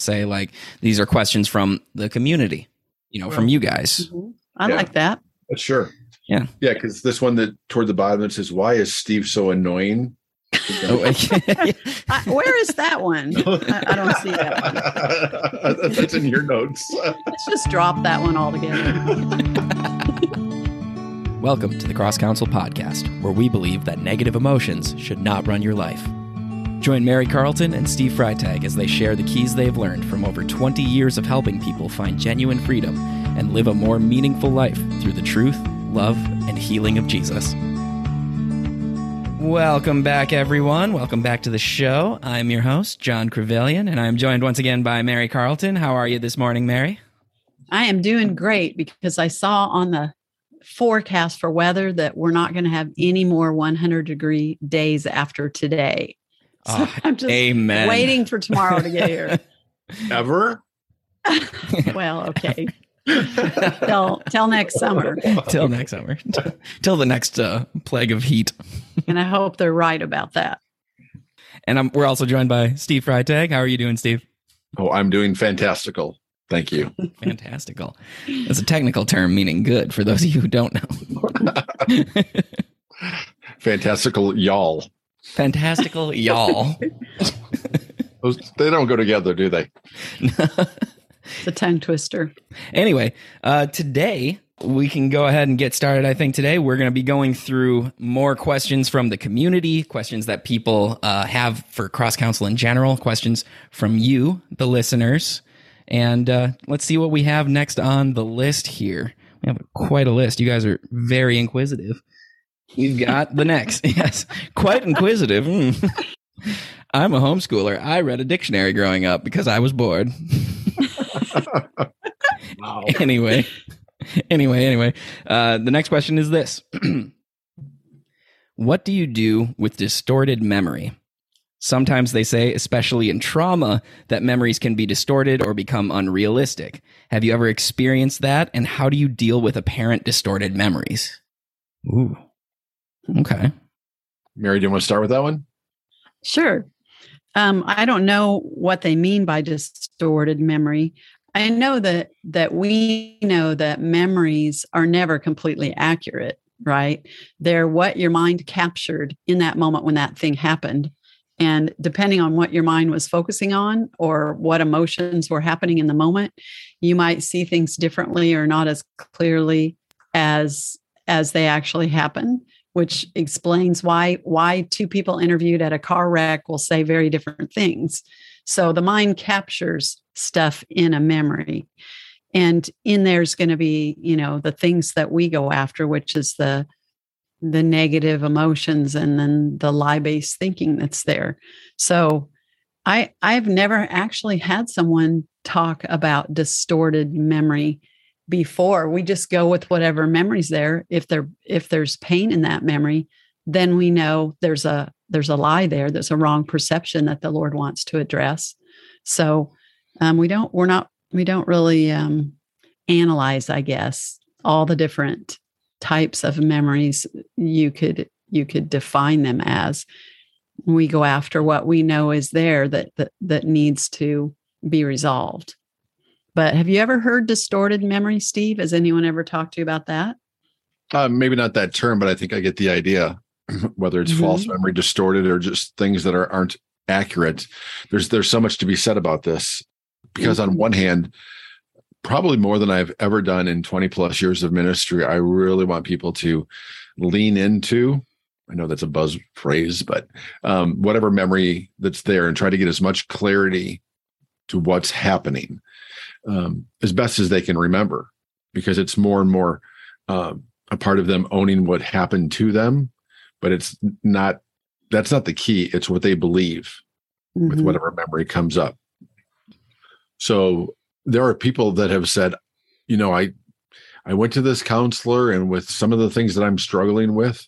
say like these are questions from the community, you know, from you guys. Mhm. I Yeah. like that. Uh, Sure. Yeah. Yeah, because this one that toward the bottom it says, "Why is Steve so annoying?" Oh, I, where is that one? I, I don't see that one. That's in your notes. Let's just drop that one altogether. Welcome to the CrossCounsel Podcast, where we believe that negative emotions should not run your life. Join Mary Carlton and Steve Freitag as they share the keys they've learned from over 20 years of helping people find genuine freedom and live a more meaningful life through the truth, love, and healing of Jesus. Welcome back, everyone. Welcome back to the show. I'm your host, John Crevillian, and I'm joined once again by Mary Carlton. How are you this morning, Mary? I am doing great because I saw on the forecast for weather that we're not going to have any more 100 degree days after today. So Ah, I'm just Amen. waiting for tomorrow to get here. Ever? well, okay. Till till next summer. Till next summer. Till the next uh, plague of heat. And I hope they're right about that. And I'm, we're also joined by Steve Freitag. How are you doing, Steve? Oh, I'm doing fantastical. Thank you. Fantastical. That's a technical term meaning good for those of you who don't know. Fantastical, y'all. Fantastical, y'all. Those, they don't go together, do they? It's a tongue twister. anyway, uh, today we can go ahead and get started. I think today we're going to be going through more questions from the community, questions that people uh, have for CrossCounsel in general, questions from you, the listeners. And uh, let's see what we have next on the list here. We have quite a list. You guys are very inquisitive. We've got the next. Yes, quite inquisitive. Mm. I'm a homeschooler. I read a dictionary growing up because I was bored. Wow. anyway, anyway, anyway. Uh, the next question is this What do you do with distorted memory? Sometimes they say, especially in trauma, that memories can be distorted or become unrealistic. Have you ever experienced that? And how do you deal with apparent distorted memories? Ooh. Okay. Mary, do you want to start with that one? Sure. Um, I don't know what they mean by distorted memory. I know that that we know that memories are never completely accurate, right? They're what your mind captured in that moment when that thing happened. And depending on what your mind was focusing on or what emotions were happening in the moment, you might see things differently or not as clearly as as they actually happen which explains why why two people interviewed at a car wreck will say very different things. So the mind captures stuff in a memory. And in there's going to be, you know, the things that we go after, which is the the negative emotions and then the lie-based thinking that's there. So I I've never actually had someone talk about distorted memory before we just go with whatever memories there. If there if there's pain in that memory then we know there's a there's a lie there there's a wrong perception that the lord wants to address. So um, we don't we're not we don't really um, analyze i guess all the different types of memories you could you could define them as. We go after what we know is there that that, that needs to be resolved but have you ever heard distorted memory, Steve? Has anyone ever talked to you about that? Uh, maybe not that term, but I think I get the idea. Whether it's false memory, distorted, or just things that are aren't accurate. There's there's so much to be said about this because on one hand, probably more than I've ever done in 20 plus years of ministry, I really want people to lean into. I know that's a buzz phrase, but um, whatever memory that's there, and try to get as much clarity to what's happening um, as best as they can remember, because it's more and more um, a part of them owning what happened to them, but it's not. That's not the key. It's what they believe with Mhm. whatever memory comes up. So there are people that have said, you know, I I went to this counselor and with some of the things that I'm struggling with,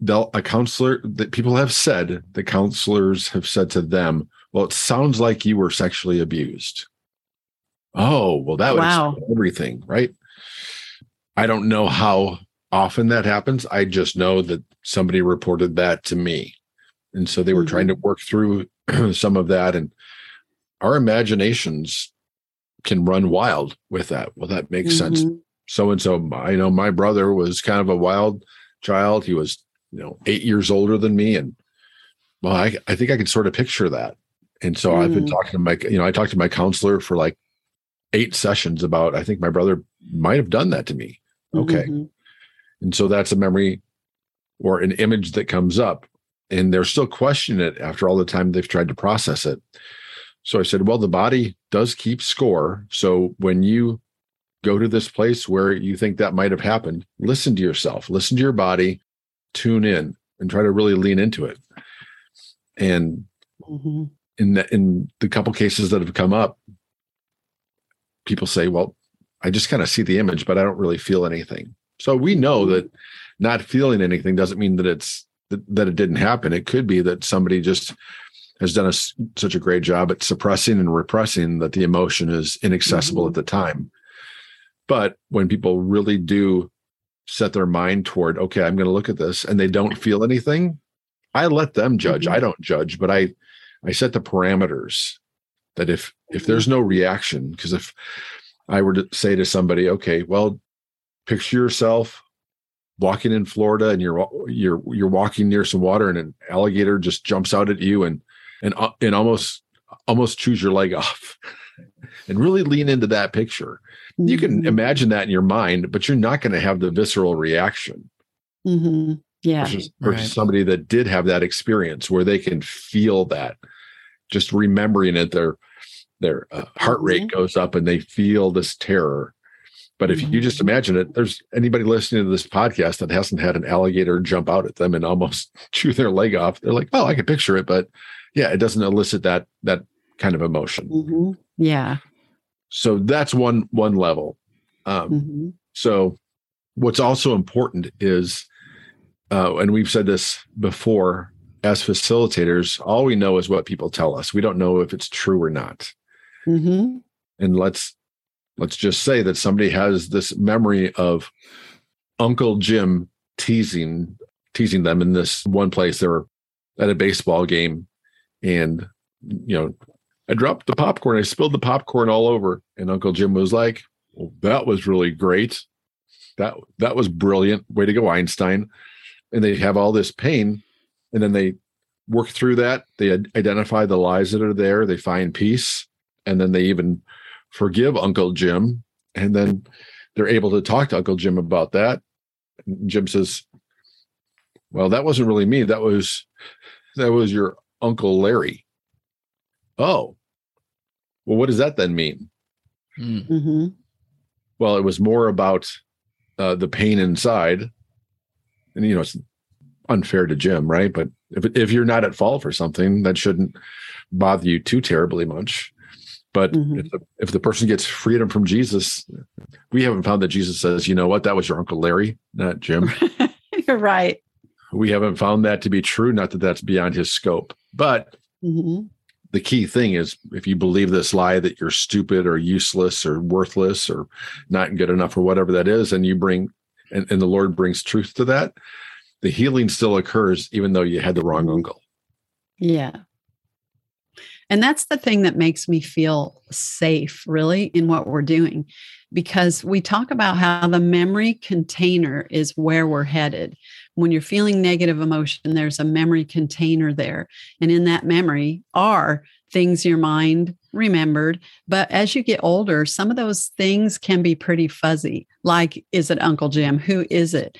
they'll a counselor that people have said, the counselors have said to them, well, it sounds like you were sexually abused. Oh, well, that would Wow. explain everything, right? I don't know how often that happens. I just know that somebody reported that to me. And so they were Mhm. trying to work through some of that. And our imaginations can run wild with that. Well, that makes mm-hmm. sense. So and so, I know my brother was kind of a wild child. He was, you know, eight years older than me. And well, I, I think I can sort of picture that. And so mm. I've been mm. talking to my, you know, I talked to my counselor for like eight sessions about, I think my brother might have done that to me. Okay. Mm-hmm. And so that's a memory or an image that comes up. And they're still questioning it after all the time they've tried to process it. So I said, well, the body does keep score. So when you go to this place where you think that might have happened, listen to yourself, listen to your body, tune in, and try to really lean into it. And mm-hmm. in the, in the couple cases that have come up, people say, "Well, I just kind of see the image, but I don't really feel anything." So we know mm-hmm. that not feeling anything doesn't mean that it's that, that it didn't happen. It could be that somebody just has done a, such a great job at suppressing and repressing that the emotion is inaccessible mm-hmm. at the time. But when people really do set their mind toward, okay, I'm going to look at this and they don't feel anything, I let them judge. Mm-hmm. I don't judge, but I I set the parameters that if if there's no reaction, because if I were to say to somebody, okay, well, picture yourself walking in Florida and you're you're you're walking near some water and an alligator just jumps out at you and and uh, and almost almost chews your leg off and really lean into that picture you can mm-hmm. imagine that in your mind but you're not going to have the visceral reaction mm-hmm. yeah versus, versus right. somebody that did have that experience where they can feel that just remembering it their their uh, heart rate mm-hmm. goes up and they feel this terror but if you just mm-hmm. imagine it, there's anybody listening to this podcast that hasn't had an alligator jump out at them and almost chew their leg off. They're like, "Oh, I can picture it," but yeah, it doesn't elicit that that kind of emotion. Mm-hmm. Yeah. So that's one one level. Um, mm-hmm. So what's also important is, uh, and we've said this before, as facilitators, all we know is what people tell us. We don't know if it's true or not. Mm-hmm. And let's let's just say that somebody has this memory of Uncle Jim teasing teasing them in this one place. They were at a baseball game and you know i dropped the popcorn i spilled the popcorn all over and uncle jim was like well that was really great that that was brilliant way to go einstein and they have all this pain and then they work through that they identify the lies that are there they find peace and then they even forgive uncle jim and then they're able to talk to uncle jim about that and jim says well that wasn't really me that was that was your Uncle Larry. Oh, well, what does that then mean? Hmm. Mm-hmm. Well, it was more about uh, the pain inside. And, you know, it's unfair to Jim, right? But if, if you're not at fault for something, that shouldn't bother you too terribly much. But mm-hmm. if, the, if the person gets freedom from Jesus, we haven't found that Jesus says, you know what, that was your Uncle Larry, not Jim. you're right. We haven't found that to be true, not that that's beyond his scope. But mm-hmm. the key thing is if you believe this lie that you're stupid or useless or worthless or not good enough or whatever that is, and you bring and, and the Lord brings truth to that, the healing still occurs even though you had the wrong uncle. Yeah. And that's the thing that makes me feel safe, really, in what we're doing, because we talk about how the memory container is where we're headed when you're feeling negative emotion, there's a memory container there. And in that memory are things your mind remembered. But as you get older, some of those things can be pretty fuzzy. Like, is it Uncle Jim? Who is it?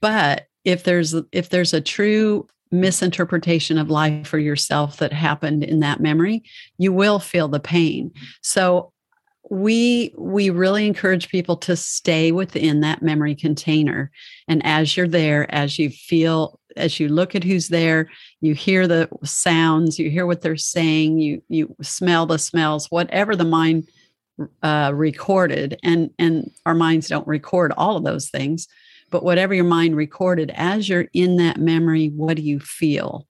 But if there's if there's a true misinterpretation of life for yourself that happened in that memory, you will feel the pain. So we we really encourage people to stay within that memory container and as you're there as you feel as you look at who's there you hear the sounds you hear what they're saying you you smell the smells whatever the mind uh, recorded and and our minds don't record all of those things but whatever your mind recorded as you're in that memory what do you feel?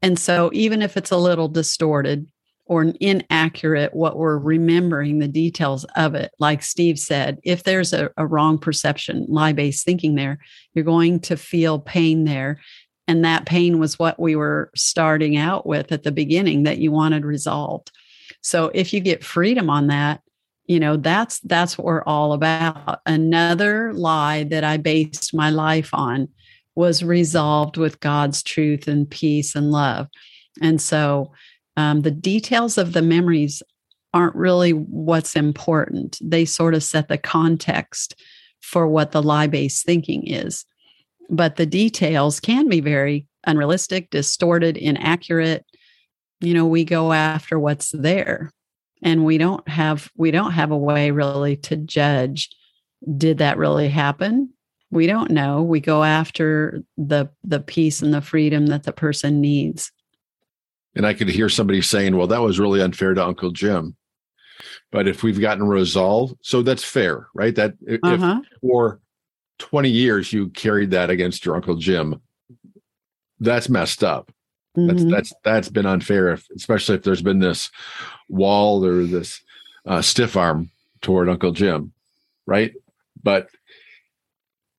And so even if it's a little distorted or inaccurate what we're remembering the details of it like steve said if there's a, a wrong perception lie-based thinking there you're going to feel pain there. And that pain was what we were starting out with at the beginning that you wanted resolved. So if you get freedom on that, you know, that's that's what we're all about. Another lie that I based my life on was resolved with God's truth and peace and love. And so um, the details of the memories aren't really what's important. They sort of set the context for what the lie based thinking is. But the details can be very unrealistic, distorted, inaccurate. You know, we go after what's there and we don't have we don't have a way really to judge did that really happen? We don't know. We go after the the peace and the freedom that the person needs. And i could hear somebody saying well that was really unfair to uncle jim. But if we've gotten resolved so that's fair right? That uh-huh. if for 20 years you carried that against your uncle jim that's messed up mm-hmm. that's that's that's been unfair if, especially if there's been this wall or this uh, stiff arm toward uncle jim right but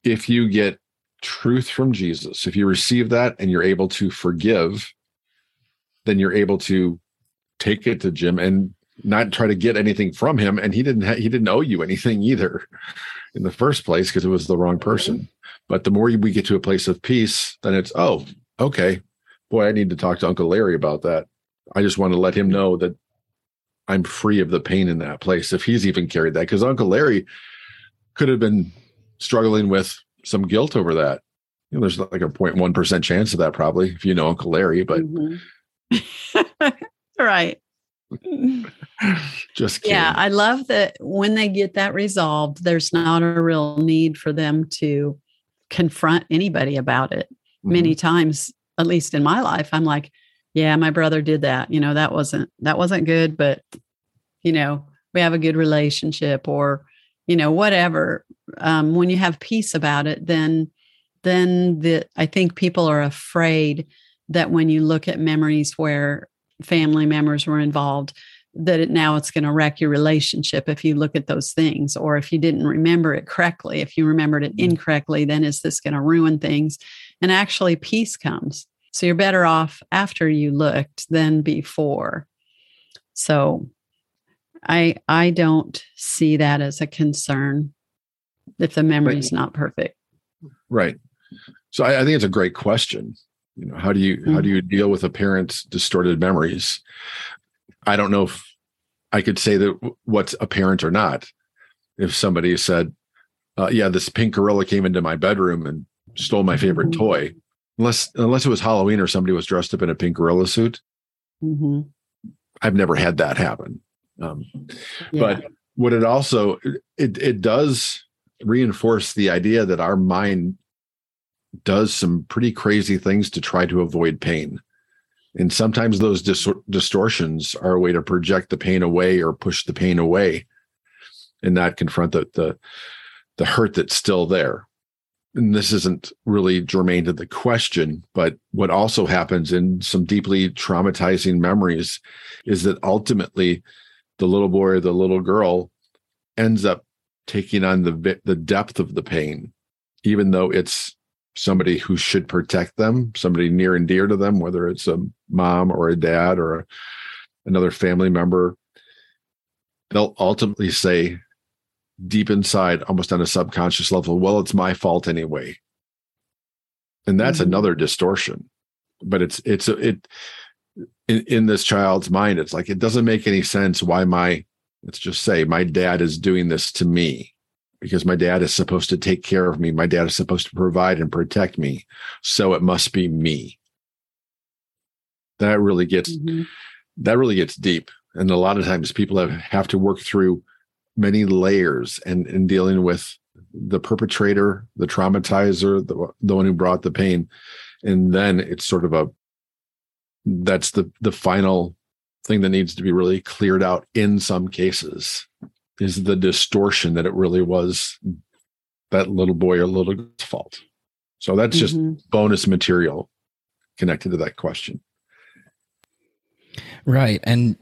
if you get truth from Jesus, if you receive that and you're able to forgive, then you're able to take it to Jim and not try to get anything from him. And he didn't ha- he didn't owe you anything either in the first place because it was the wrong person. But the more we get to a place of peace, then it's oh okay, boy, I need to talk to Uncle Larry about that. I just want to let him know that I'm free of the pain in that place if he's even carried that because Uncle Larry could have been struggling with some guilt over that. You know, there's like a 0.1% chance of that probably if you know Uncle Larry, but mm-hmm. right. Just kidding. yeah, I love that when they get that resolved, there's not a real need for them to confront anybody about it. Mm-hmm. Many times, at least in my life, I'm like, yeah, my brother did that. You know, that wasn't that wasn't good, but you know, we have a good relationship or you know, whatever um, when you have peace about it, then then the I think people are afraid that when you look at memories where family members were involved, that it now it's going to wreck your relationship if you look at those things, or if you didn't remember it correctly, if you remembered it mm. incorrectly, then is this going to ruin things? And actually, peace comes. So you're better off after you looked than before. So I I don't see that as a concern if the memory is not perfect. Right. So I, I, think it's a great question. You know, how do you mm-hmm. how do you deal with a parent's distorted memories? I don't know if I could say that what's apparent or not. If somebody said, uh, "Yeah, this pink gorilla came into my bedroom and stole my favorite mm-hmm. toy," unless unless it was Halloween or somebody was dressed up in a pink gorilla suit, mm-hmm. I've never had that happen. Um, yeah. But what it also it it does reinforce the idea that our mind does some pretty crazy things to try to avoid pain. And sometimes those dis- distortions are a way to project the pain away or push the pain away and not confront the, the, the hurt that's still there. And this isn't really germane to the question, but what also happens in some deeply traumatizing memories is that ultimately the little boy or the little girl ends up taking on the the depth of the pain, even though it's somebody who should protect them, somebody near and dear to them, whether it's a mom or a dad or a, another family member. They'll ultimately say, deep inside, almost on a subconscious level, well, it's my fault anyway. And that's mm-hmm. another distortion. But it's it's it in, in this child's mind, it's like it doesn't make any sense why my let's just say my dad is doing this to me because my dad is supposed to take care of me. My dad is supposed to provide and protect me. So it must be me. That really gets mm-hmm. that really gets deep. And a lot of times people have, have to work through many layers and in dealing with the perpetrator, the traumatizer, the, the one who brought the pain. And then it's sort of a that's the the final thing that needs to be really cleared out in some cases is the distortion that it really was that little boy or little girl's fault. So that's just mm-hmm. bonus material connected to that question. Right. And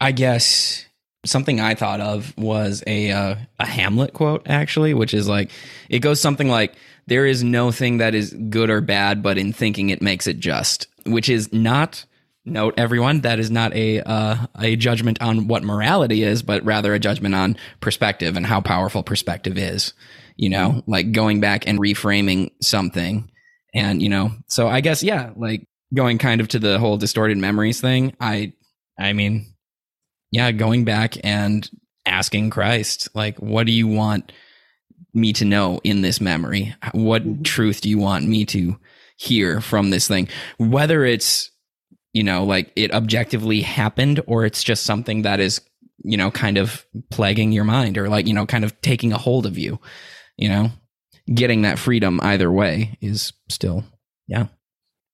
I guess something I thought of was a uh, a Hamlet quote actually, which is like it goes something like there is no thing that is good or bad, but in thinking it makes it just, which is not note everyone that is not a uh, a judgment on what morality is but rather a judgment on perspective and how powerful perspective is you know like going back and reframing something. And you know so i guess yeah like going kind of to the whole distorted memories thing i i mean yeah going back and asking christ like what do you want me to know in this memory what Mhm. truth do you want me to hear from this thing whether it's you know like it objectively happened or it's just something that is you know kind of plaguing your mind or like you know kind of taking a hold of you you know getting that freedom either way is still yeah.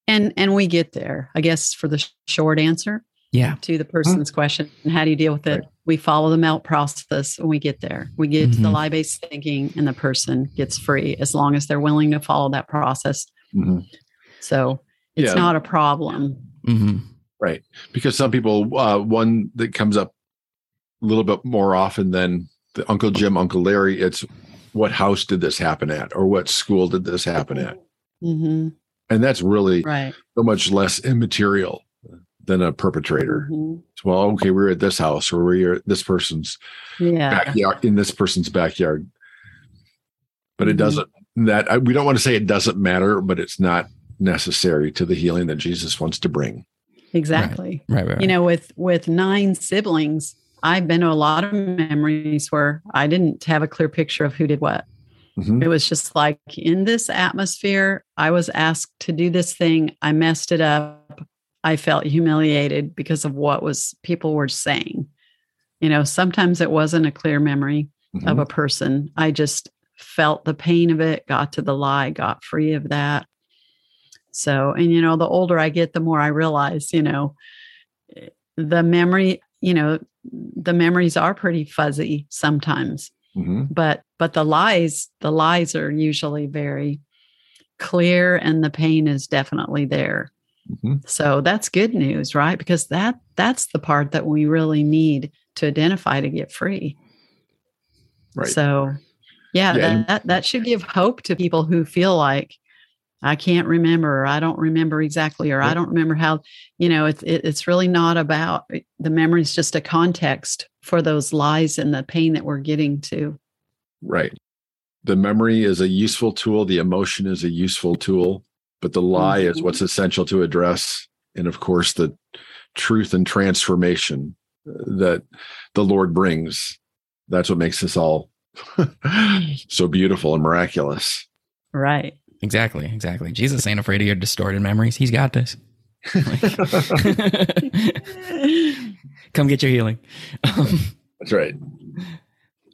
And and we get there. I guess for the short answer yeah to the person's question, how do you deal with it? Right. We follow the melt process and we get there. We get to the Mhm. lie based thinking, and the person gets free as long as they're willing to follow that process. Mhm. So it's Yeah. not a problem. hmm Right. Because some people, uh, one that comes up a little bit more often than the Uncle Jim, Uncle Larry, it's what house did this happen at or what school did this happen at? hmm And that's really Right. so much less immaterial than a perpetrator. Mhm. Well, okay, we are at this house or we are at this person's Yeah. backyard in this person's backyard. But it Mhm. doesn't that I, we don't want to say it doesn't matter, but it's not necessary to the healing that Jesus wants to bring. Exactly. right right, right. You know, with with nine siblings, I've been to a lot of memories where I didn't have a clear picture of who did what. Mhm. It was just like in this atmosphere, I was asked to do this thing. I messed it up. I felt humiliated because of what was people were saying. You know, sometimes it wasn't a clear memory of Mhm. a person. I just felt the pain of it, got to the lie, got free of that. So, and you know, the older I get, the more I realize, you know, the memory, you know, the memories are pretty fuzzy sometimes Mhm. but but the lies the lies are usually very clear and the pain is definitely there Mhm. so that's good news right because that that's the part that we really need to identify to get free Right. so yeah, Yeah, and- that, that should give hope to people who feel like i can't remember or i don't remember exactly or i don't remember how you know it's it, it's really not about the memory is just a context for those lies and the pain that we're getting to Right. The memory is a useful tool. The emotion is a useful tool, but the lie is Mhm. what's essential to address. And of course, the truth and transformation that the Lord brings. That's what makes this all so beautiful and miraculous. right exactly exactly jesus ain't afraid of your distorted memories he's got this come get your healing um, That's right.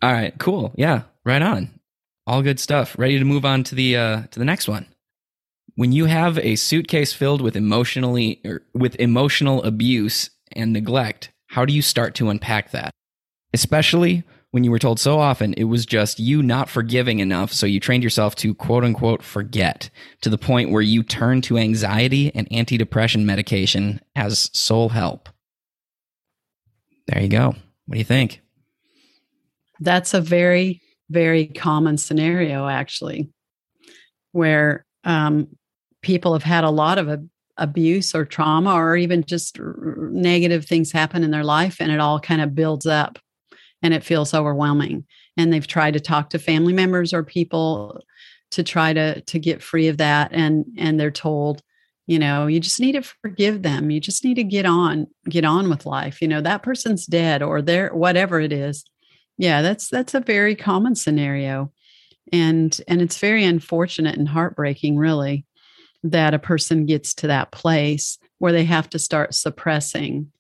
All right, cool. Yeah, right on. All good stuff. Ready to move on to the uh to the next one. When you have a suitcase filled with emotionally or with emotional abuse and neglect, how do you start to unpack that? Especially when you were told so often it was just you not forgiving enough, so you trained yourself to quote unquote forget to the point where you turn to anxiety and antidepressant medication as sole help. There you go. What do you think? That's a very, very common scenario, actually, where um, people have had a lot of ab- abuse or trauma, or even just negative things happen in their life, and it all kind of builds up and it feels overwhelming. And they've tried to talk to family members or people to try to to get free of that, and and they're told, you know, you just need to forgive them. You just need to get on, get on with life. You know, that person's dead, or they're whatever it is yeah that's that's a very common scenario and and it's very unfortunate and heartbreaking really that a person gets to that place where they have to start suppressing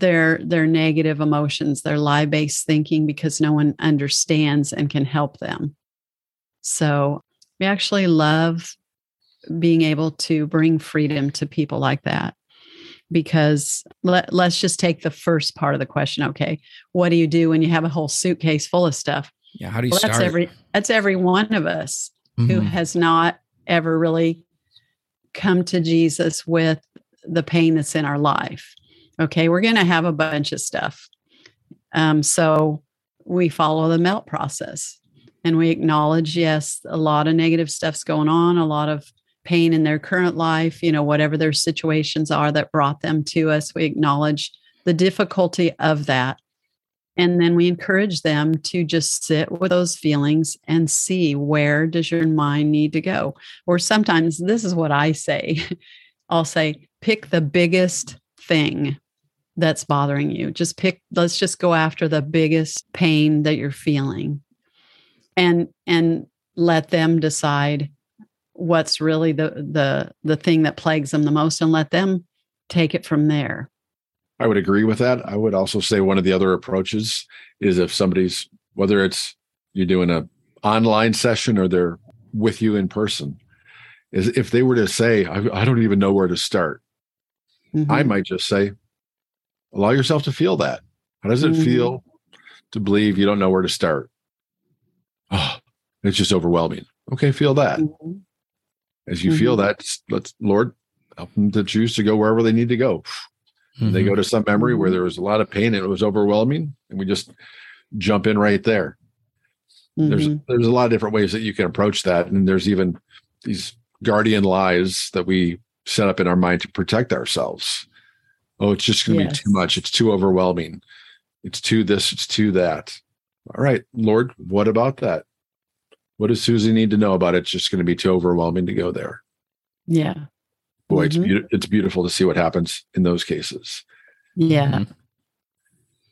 their their negative emotions their lie based thinking because no one understands and can help them so we actually love being able to bring freedom to people like that because let, let's just take the first part of the question okay what do you do when you have a whole suitcase full of stuff Yeah, how do you well, start? that's every that's every one of us who Mhm. has not ever really come to Jesus with the pain that's in our life. Okay, we're going to have a bunch of stuff. Um, so we follow the melt process and we acknowledge, yes, a lot of negative stuff's going on, a lot of pain in their current life, you know, whatever their situations are that brought them to us. We acknowledge the difficulty of that. And then we encourage them to just sit with those feelings and see where does your mind need to go? Or sometimes this is what I say. I'll say, pick the biggest thing that's bothering you. Just pick, let's just go after the biggest pain that you're feeling. And and let them decide what's really the the the thing that plagues them the most and let them take it from there. I would agree with that. I would also say one of the other approaches is if somebody's whether it's you're doing a online session or they're with you in person, is if they were to say, I, I don't even know where to start, mm-hmm. I might just say, allow yourself to feel that. How does it mm-hmm. feel to believe you don't know where to start? Oh, it's just overwhelming. Okay, feel that. Mm-hmm. As you feel mm-hmm. that, let's Lord help them to choose to go wherever they need to go. They go mm-hmm. to some memory where mm-hmm. there was a lot of pain and it was overwhelming, and we just jump in right there. There's there's a lot of different ways that you can approach that, and there's even these guardian lies that we set up in our mind to protect ourselves. Oh, it's just going to yes. be too much. It's too overwhelming. It's too this, it's too that. All right, Lord, what about that? What does Susie need to know about it? It's just going to be too overwhelming to go there. Yeah. Boy, mm-hmm. it's, be- it's beautiful to see what happens in those cases. Yeah. Mm-hmm.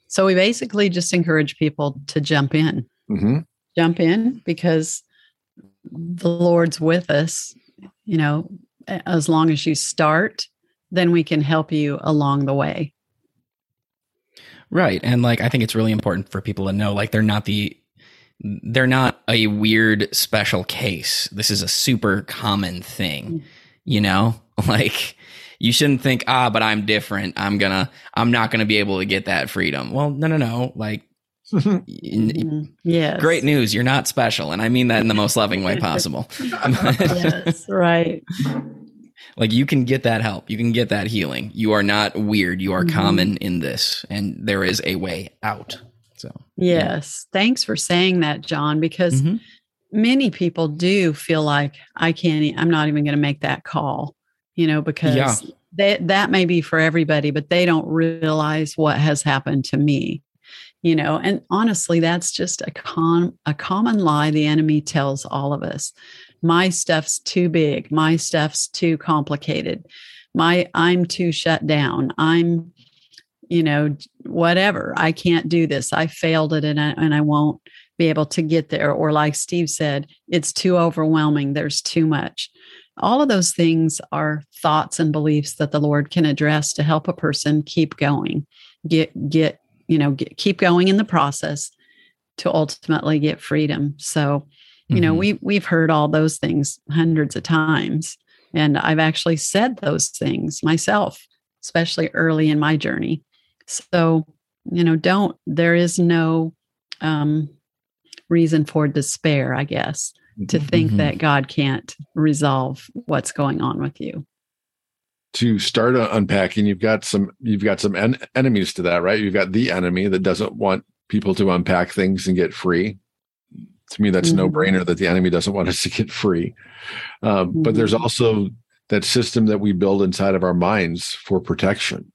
So we basically just encourage people to jump in. Mm-hmm. Jump in because the Lord's with us you know, as long as you start, then we can help you along the way. Right. And like I think it's really important for people to know like they're not the they're not a weird special case. This is a super common thing. You know? Like you shouldn't think, "Ah, but I'm different. I'm going to I'm not going to be able to get that freedom." Well, no no no. Like mm-hmm. yes. Great news. You're not special. And I mean that in the most loving way possible. yes, right. Like you can get that help. You can get that healing. You are not weird. You are mm-hmm. common in this, and there is a way out. So, yes. Yeah. Thanks for saying that, John, because mm-hmm. many people do feel like I can't, I'm not even going to make that call, you know, because yeah. that, that may be for everybody, but they don't realize what has happened to me you know and honestly that's just a con a common lie the enemy tells all of us. My stuff's too big. My stuff's too complicated. My i'm too shut down. I'm you know whatever. I can't do this. I failed it and I, and I won't be able to get there. Or like steve said it's too overwhelming. There's too much all of those things are thoughts and beliefs that the lord can address to help a person keep going get get you know get, keep going in the process to ultimately get freedom. So you mm-hmm. know we we've heard all those things hundreds of times and i've actually said those things myself especially early in my journey. So you know don't there is no um reason for despair i guess to think mm-hmm. that god can't resolve what's going on with you to start unpacking you've got some you've got some en- enemies to that right you've got the enemy that doesn't want people to unpack things and get free to me that's mm-hmm. no brainer that the enemy doesn't want us to get free um, mm-hmm. but there's mm-hmm. also that system that we build inside of our minds for protection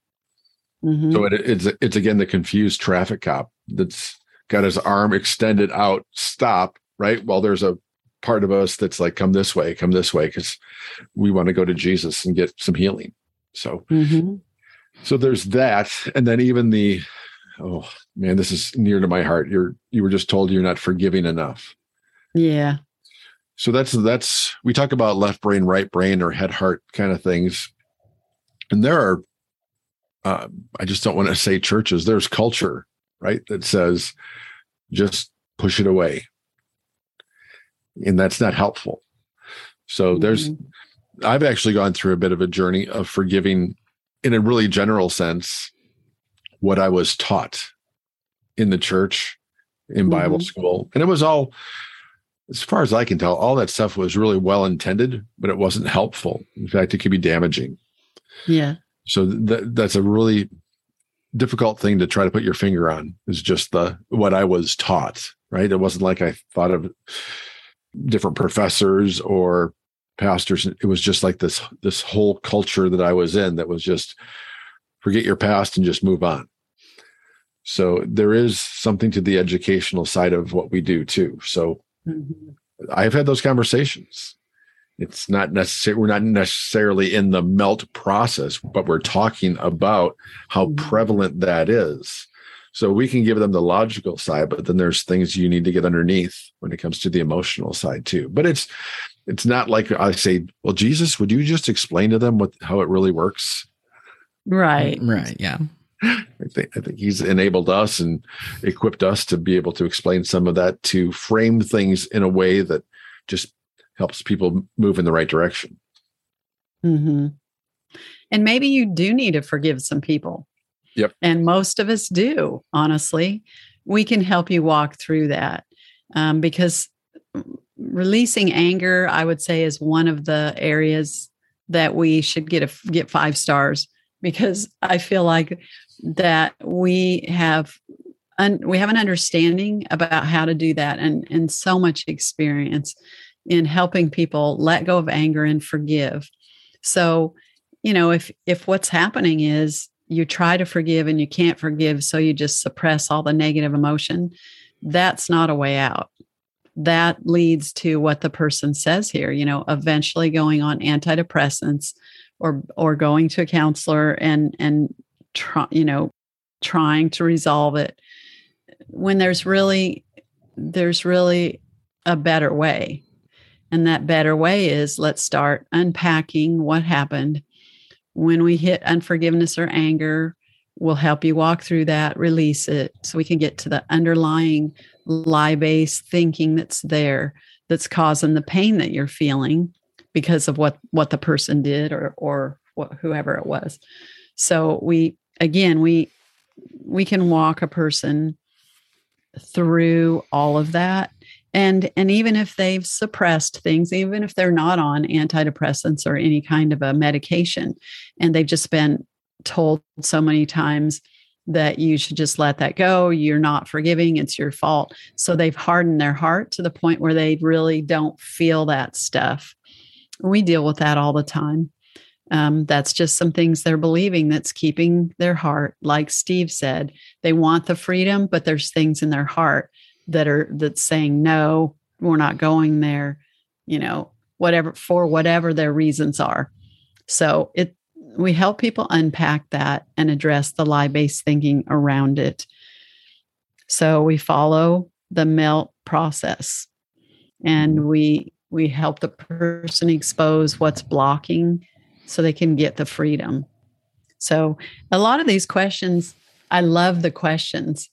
mm-hmm. so it, it's it's again the confused traffic cop that's got his arm extended out stop right while there's a part of us that's like, come this way, come this way, because we want to go to Jesus and get some healing. So, mm-hmm. so there's that, and then even the, oh man, this is near to my heart. You're you were just told you're not forgiving enough. Yeah. So that's that's we talk about left brain, right brain, or head heart kind of things, and there are. Uh, I just don't want to say churches. There's culture, right, that says just push it away and that's not helpful. So mm-hmm. there's I've actually gone through a bit of a journey of forgiving in a really general sense what I was taught in the church in mm-hmm. Bible school. And it was all as far as I can tell, all that stuff was really well intended, but it wasn't helpful. In fact, it could be damaging. Yeah. So that that's a really difficult thing to try to put your finger on is just the what I was taught, right? It wasn't like I thought of different professors or pastors. It was just like this this whole culture that i was in that was just forget your past and just move on. So there is something to the educational side of what we do too. So mm-hmm. i've had those conversations. It's not necessary we're not necessarily in the melt process but we're talking about how mm-hmm. prevalent that is so we can give them the logical side, but then there's things you need to get underneath when it comes to the emotional side too. But it's it's not like I say, well, Jesus, would you just explain to them what how it really works? Right. Right. Yeah. I think I think he's enabled us and equipped us to be able to explain some of that to frame things in a way that just helps people move in the right direction. Mm-hmm. And maybe you do need to forgive some people. Yep. And most of us do, honestly. We can help you walk through that um, because releasing anger, I would say, is one of the areas that we should get a get five stars because I feel like that we have un, we have an understanding about how to do that and and so much experience in helping people let go of anger and forgive. So, you know, if if what's happening is you try to forgive and you can't forgive, so you just suppress all the negative emotion, that's not a way out. That leads to what the person says here, you know, eventually going on antidepressants or or going to a counselor and and try, you know, trying to resolve it when there's really there's really a better way. And that better way is let's start unpacking what happened when we hit unforgiveness or anger, we'll help you walk through that, release it so we can get to the underlying lie based thinking that's there that's causing the pain that you're feeling because of what what the person did or or what, whoever it was. So we again we we can walk a person through all of that and and even if they've suppressed things even if they're not on antidepressants or any kind of a medication and they've just been told so many times that you should just let that go you're not forgiving it's your fault. So they've hardened their heart to the point where they really don't feel that stuff. We deal with that all the time. Um, that's just some things they're believing that's keeping their heart. Like steve said they want the freedom but there's things in their heart that are that's saying no we're not going there you know whatever for whatever their reasons are. So it we help people unpack that and address the lie based thinking around it. So we follow the melt process and mm-hmm. we we help the person expose what's blocking so they can get the freedom. So a lot of these questions i love the questions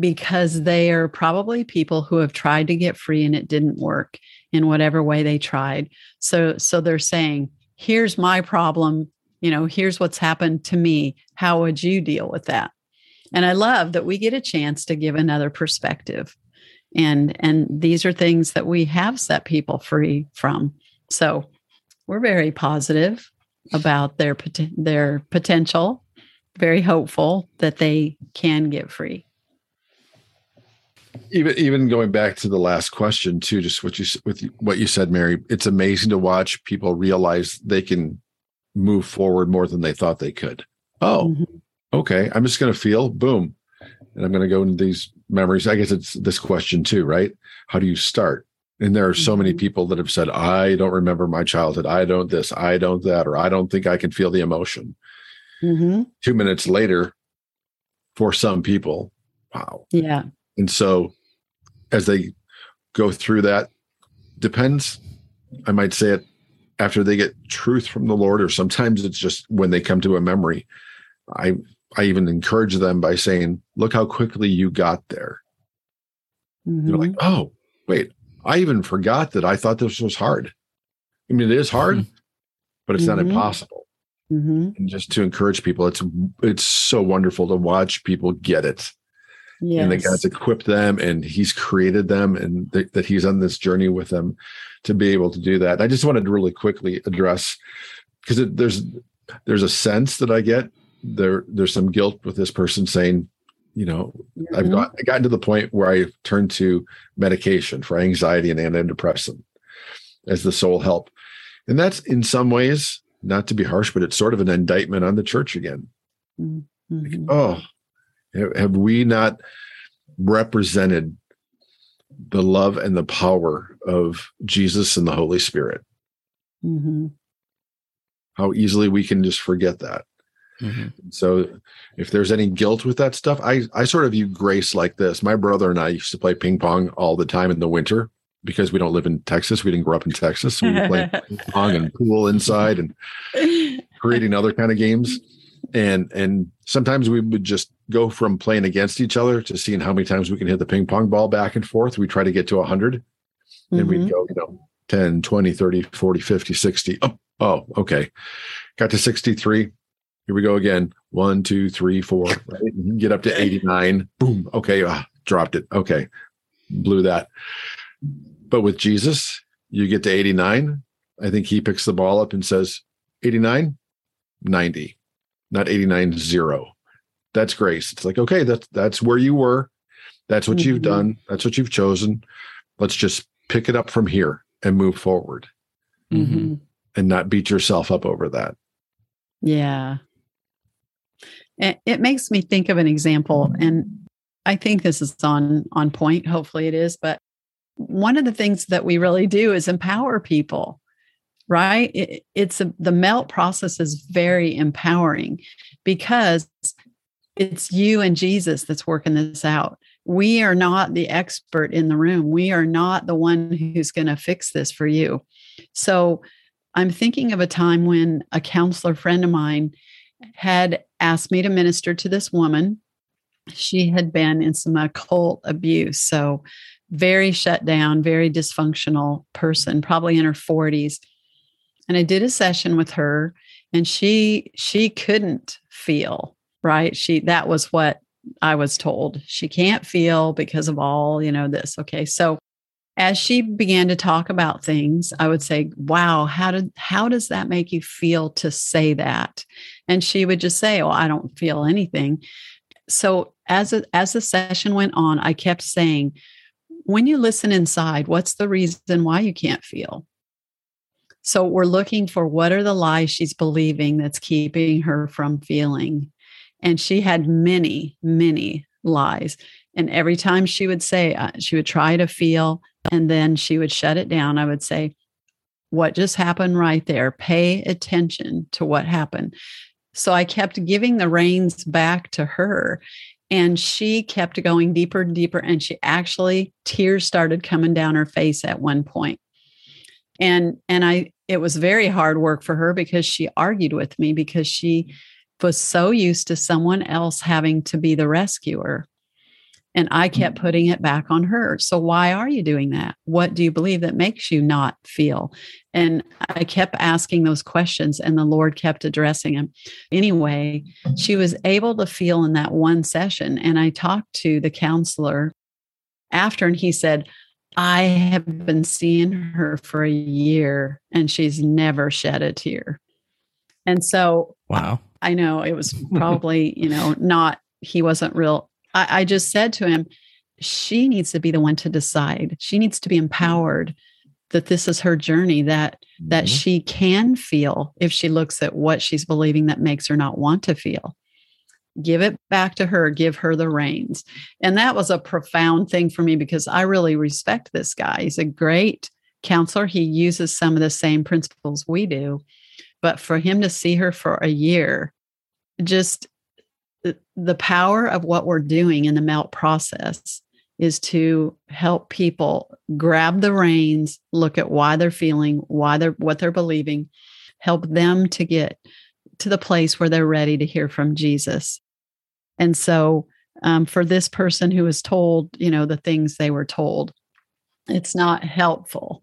because they are probably people who have tried to get free and it didn't work in whatever way they tried. So so they're saying, here's my problem, you know, here's what's happened to me. How would you deal with that? And I love that we get a chance to give another perspective. And and these are things that we have set people free from. So we're very positive about their their potential, very hopeful that they can get free even even going back to the last question too just what you with what you said mary it's amazing to watch people realize they can move forward more than they thought they could. Oh mm-hmm. okay. I'm just going to feel boom. And i'm going to go into these memories. I guess it's this question too right? How do you start? And there are so many mm-hmm. people that have said i don't remember my childhood. I don't this. I don't that. Or i don't think i can feel the emotion. Mm-hmm. two minutes later for some people wow. Yeah. And so as they go through that, depends. I might say it after they get truth from the Lord, or sometimes it's just when they come to a memory. I I even encourage them by saying, look how quickly you got there. Mm-hmm. They're like, mm-hmm. oh, wait, I even forgot that I thought this was hard. I mean, it is hard, mm-hmm. but it's mm-hmm. not impossible. Mm-hmm. And just to encourage people, it's it's so wonderful to watch people get it yes. and that God's equipped them and He's created them and th- that He's on this journey with them to be able to do that. I just wanted to really quickly address because there's there's a sense that I get there there's some guilt with this person saying, you know, mm-hmm. I've got I gotten to the point where I turned to medication for anxiety and antidepressant as the sole help. And that's in some ways, not to be harsh, but it's sort of an indictment on the church again. Mhm. Oh, have have we not represented the love and the power of Jesus and the Holy Spirit? Mhm. How easily we can just forget that. Mhm. So if there's any guilt with that stuff, I, I sort of view grace like this. My brother and I used to play ping pong all the time in the winter because we don't live in Texas. We didn't grow up in Texas. So we would play ping pong and pool inside and creating other kind of games. And and sometimes we would just go from playing against each other to seeing how many times we can hit the ping pong ball back and forth. We try to get to 100 and Mhm. we'd go, you know, 10, 20, 30, 40, 50, 60. Oh, oh, okay. Got to 63. Here we go again. One, two, three, four. Right? Get up to 89. Boom. Okay. Ah, dropped it. Okay. Blew that. But with Jesus, you get to 89. I think he picks the ball up and says, 89, 90, not 89, zero. That's grace. It's like, okay, that's that's where you were. That's what you've Mhm. done. That's what you've chosen. Let's just pick it up from here and move forward Mhm. and not beat yourself up over that. Yeah. It, it makes me think of an example, and I think this is on on point. Hopefully, it is. But one of the things that we really do is empower people, right? It, it's a, the melt process is very empowering because it's you and Jesus that's working this out. We are not the expert in the room. We are not the one who's going to fix this for you. So I'm thinking of a time when a counselor friend of mine had asked me to minister to this woman. She had been in some occult abuse. So, very shut down, very dysfunctional person, probably in her 40s. And I did a session with her and she she couldn't feel, right? She that was what I was told. She can't feel because of all, you know, this. Okay. So as she began to talk about things, I would say, "Wow, how did how does that make you feel to say that?" And she would just say, "Oh, I don't feel anything." So as a, as the session went on, I kept saying, "When you listen inside, what's the reason why you can't feel?" So we're looking for what are the lies she's believing that's keeping her from feeling. And she had many, many lies. And every time she would say, uh, she would try to feel, and then she would shut it down. I would say, What just happened right there? Pay attention to what happened. So I kept giving the reins back to her. And she kept going deeper and deeper. And she actually, tears started coming down her face at one point. And, and I, it was very hard work for her because she argued with me because she was so used to someone else having to be the rescuer. And I kept mm-hmm. putting it back on her. So, why are you doing that? What do you believe that makes you not feel? And I kept asking those questions, and the Lord kept addressing them. Anyway, she was able to feel in that one session. And I talked to the counselor after, and he said, I have been seeing her for a year, and she's never shed a tear. And so, Wow. I know it was probably, you know, not, he wasn't real. I, I just said to him, she needs to be the one to decide. She needs to be empowered that this is her journey, that that Mhm. she can feel if she looks at what she's believing that makes her not want to feel. Give it back to her, give her the reins. And that was a profound thing for me because I really respect this guy. He's a great counselor. He uses some of the same principles we do. But for him to see her for a year, just the, power of what we're doing in the melt process is to help people grab the reins, look at why they're feeling, why they're what they're believing, help them to get to the place where they're ready to hear from Jesus. And so, um, for this person who was told, you know, the things they were told, it's not helpful.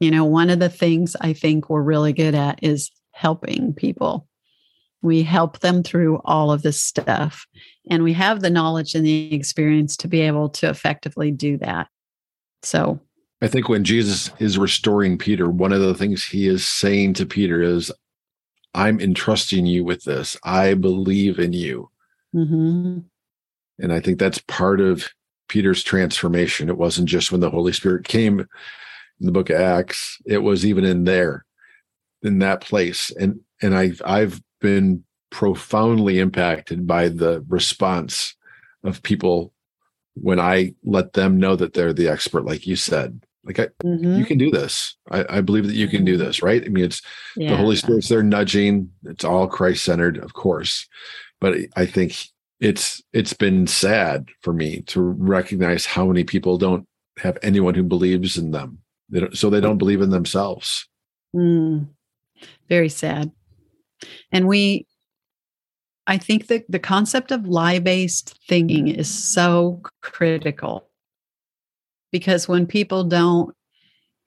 You know, one of the things I think we're really good at is helping people. We help them through all of this stuff, and we have the knowledge and the experience to be able to effectively do that. So, I think when Jesus is restoring Peter, one of the things he is saying to Peter is, I'm entrusting you with this. I believe in you. Mhm, And I think that's part of Peter's transformation. It wasn't just when the Holy Spirit came in the book of Acts, it was even in there. in that place and and i've i've been profoundly impacted by the response of people when i let them know that they're the expert like you said like I, mm-hmm. you can do this I, I, believe that you can do this right i mean it's yeah. the holy spirit's there nudging it's all christ centered of course but i think it's it's been sad for me to recognize how many people don't have anyone who believes in them. They so they don't believe in themselves. Mm, very sad. And we i think that the concept of lie based thinking is so critical. Because when people don't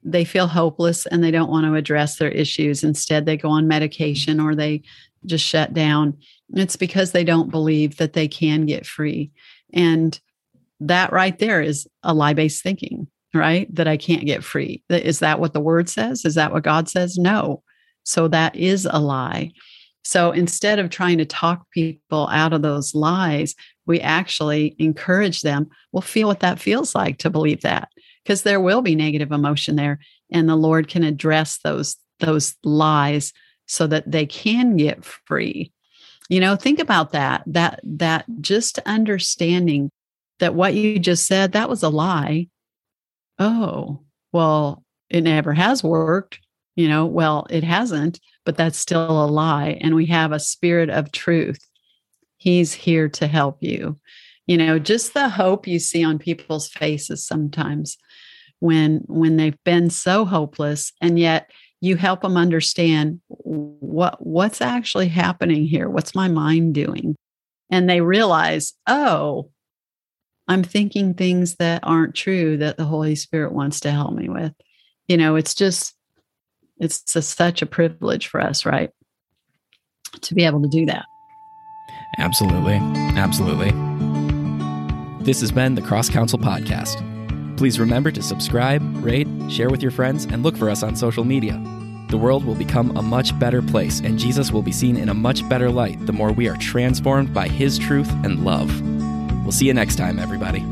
they feel hopeless and they don't want to address their issues. Instead they go on medication or they just shut down it's because they don't believe that they can get free. And that right there is a lie based thinking, right? That I can't get free. Is that what the word says? Is that what God says? No. So that is a lie. So instead of trying to talk people out of those lies, we actually encourage them, well, feel what that feels like to believe that, because there will be negative emotion there. And the Lord can address those, those lies so that they can get free. You know think about that that that just understanding that what you just said that was a lie. Oh well it never has worked you know well it hasn't but that's still a lie and we have a spirit of truth. He's here to help you. You know just the hope you see on people's faces sometimes when when they've been so hopeless and yet you help them understand what what's actually happening here? What's my mind doing? And they realize oh i'm thinking things that aren't true that the holy spirit wants to help me with. You know it's just it's such a privilege for us right to be able to do that. Absolutely. Absolutely. This has been the CrossCounsel podcast. Please remember to subscribe, rate, share with your friends, and look for us on social media. The world will become a much better place, and Jesus will be seen in a much better light the more we are transformed by His truth and love. We'll see you next time, everybody.